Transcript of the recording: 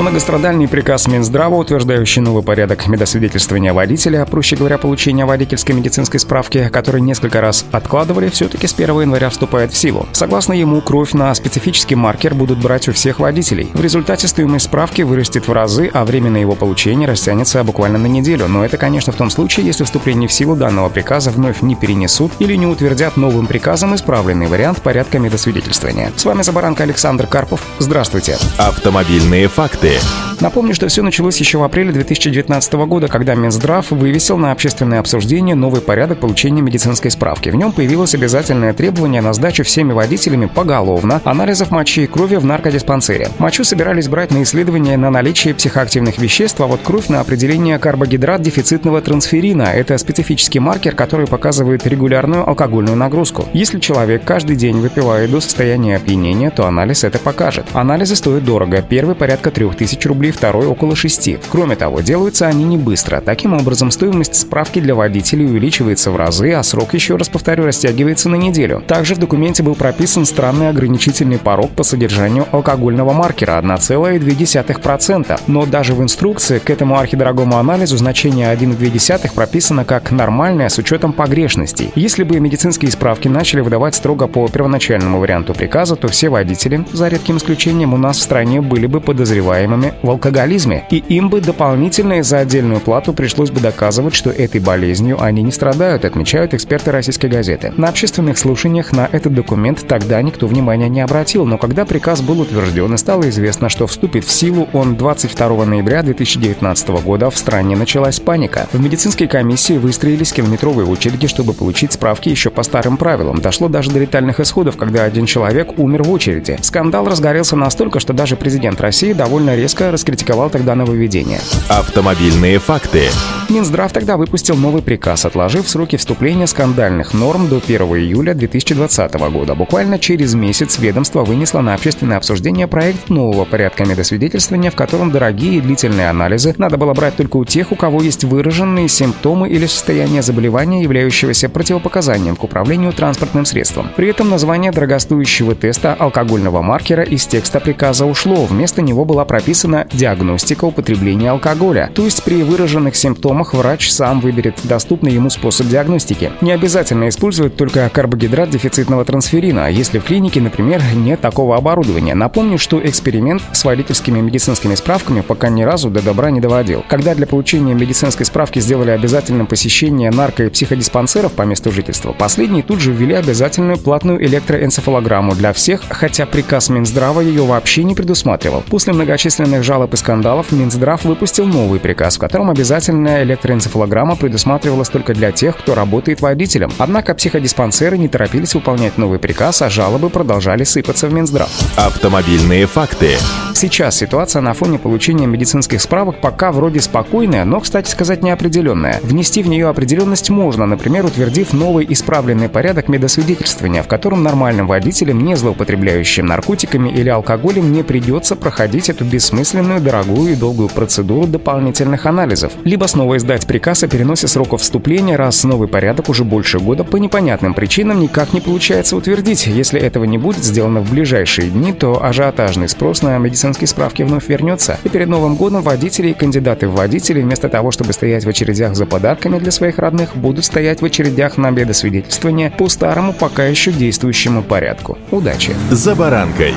Многострадальный приказ Минздрава, утверждающий новый порядок медосвидетельствования водителя, проще говоря, получения водительской медицинской справки, который несколько раз откладывали, все-таки с 1 января вступает в силу. Согласно ему, кровь на специфический маркер будут брать у всех водителей. В результате стоимость справки вырастет в разы, а время на его получение растянется буквально на неделю. Но это, конечно, в том случае, если вступление в силу данного приказа вновь не перенесут или не утвердят новым приказом исправленный вариант порядка медосвидетельствования. С вами Забаранка Александр Карпов. Здравствуйте. Автомобильные факты. você. Напомню, что все началось еще в апреле 2019 года, когда Минздрав вывесил на общественное обсуждение новый порядок получения медицинской справки. В нем появилось обязательное требование на сдачу всеми водителями поголовно анализов мочи и крови в наркодиспансере. Мочу собирались брать на исследование на наличие психоактивных веществ, а вот кровь на определение карбогидрат дефицитного трансферина. Это специфический маркер, который показывает регулярную алкогольную нагрузку. Если человек каждый день выпивает до состояния опьянения, то анализ это покажет. Анализы стоят дорого. Первый порядка 3000 рублей, второй около 6. Кроме того, делаются они не быстро. Таким образом, стоимость справки для водителей увеличивается в разы, а срок, еще раз повторю, растягивается на неделю. Также в документе был прописан странный ограничительный порог по содержанию алкогольного маркера 1,2%. Но даже в инструкции к этому архидорогому анализу значение 1,2 прописано как нормальное с учетом погрешностей. Если бы медицинские справки начали выдавать строго по первоначальному варианту приказа, то все водители, за редким исключением, у нас в стране были бы подозреваемыми в алкоголизме, и им бы дополнительно за отдельную плату пришлось бы доказывать, что этой болезнью они не страдают, отмечают эксперты российской газеты. На общественных слушаниях на этот документ тогда никто внимания не обратил, но когда приказ был утвержден и стало известно, что вступит в силу он 22 ноября 2019 года, в стране началась паника. В медицинской комиссии выстроились километровые очереди, чтобы получить справки еще по старым правилам. Дошло даже до летальных исходов, когда один человек умер в очереди. Скандал разгорелся настолько, что даже президент России довольно резко раскритиковал тогда нововведение. Автомобильные факты. Минздрав тогда выпустил новый приказ, отложив сроки вступления скандальных норм до 1 июля 2020 года. Буквально через месяц ведомство вынесло на общественное обсуждение проект нового порядка медосвидетельствования, в котором дорогие и длительные анализы надо было брать только у тех, у кого есть выраженные симптомы или состояние заболевания, являющегося противопоказанием к управлению транспортным средством. При этом название дорогостоящего теста алкогольного маркера из текста приказа ушло. Вместо него была прописана диагностика употребления алкоголя. То есть при выраженных симптомах врач сам выберет доступный ему способ диагностики. Не обязательно использовать только карбогидрат дефицитного трансферина, если в клинике, например, нет такого оборудования. Напомню, что эксперимент с водительскими медицинскими справками пока ни разу до добра не доводил. Когда для получения медицинской справки сделали обязательным посещение нарко- и психодиспансеров по месту жительства, последние тут же ввели обязательную платную электроэнцефалограмму для всех, хотя приказ Минздрава ее вообще не предусматривал. После многочисленных жалоб и скандалов Минздрав выпустил новый приказ, в котором обязательная электроэнцефалограмма предусматривалась только для тех, кто работает водителем. Однако психодиспансеры не торопились выполнять новый приказ, а жалобы продолжали сыпаться в Минздрав. Автомобильные факты. Сейчас ситуация на фоне получения медицинских справок пока вроде спокойная, но, кстати сказать, неопределенная. Внести в нее определенность можно, например, утвердив новый исправленный порядок медосвидетельствования, в котором нормальным водителям, не злоупотребляющим наркотиками или алкоголем, не придется проходить эту бессмысленную длительную, дорогую и долгую процедуру дополнительных анализов. Либо снова издать приказ о переносе срока вступления, раз новый порядок уже больше года по непонятным причинам никак не получается утвердить. Если этого не будет сделано в ближайшие дни, то ажиотажный спрос на медицинские справки вновь вернется. И перед Новым годом водители и кандидаты в водители вместо того, чтобы стоять в очередях за подарками для своих родных, будут стоять в очередях на бедосвидетельствование по старому пока еще действующему порядку. Удачи! За баранкой.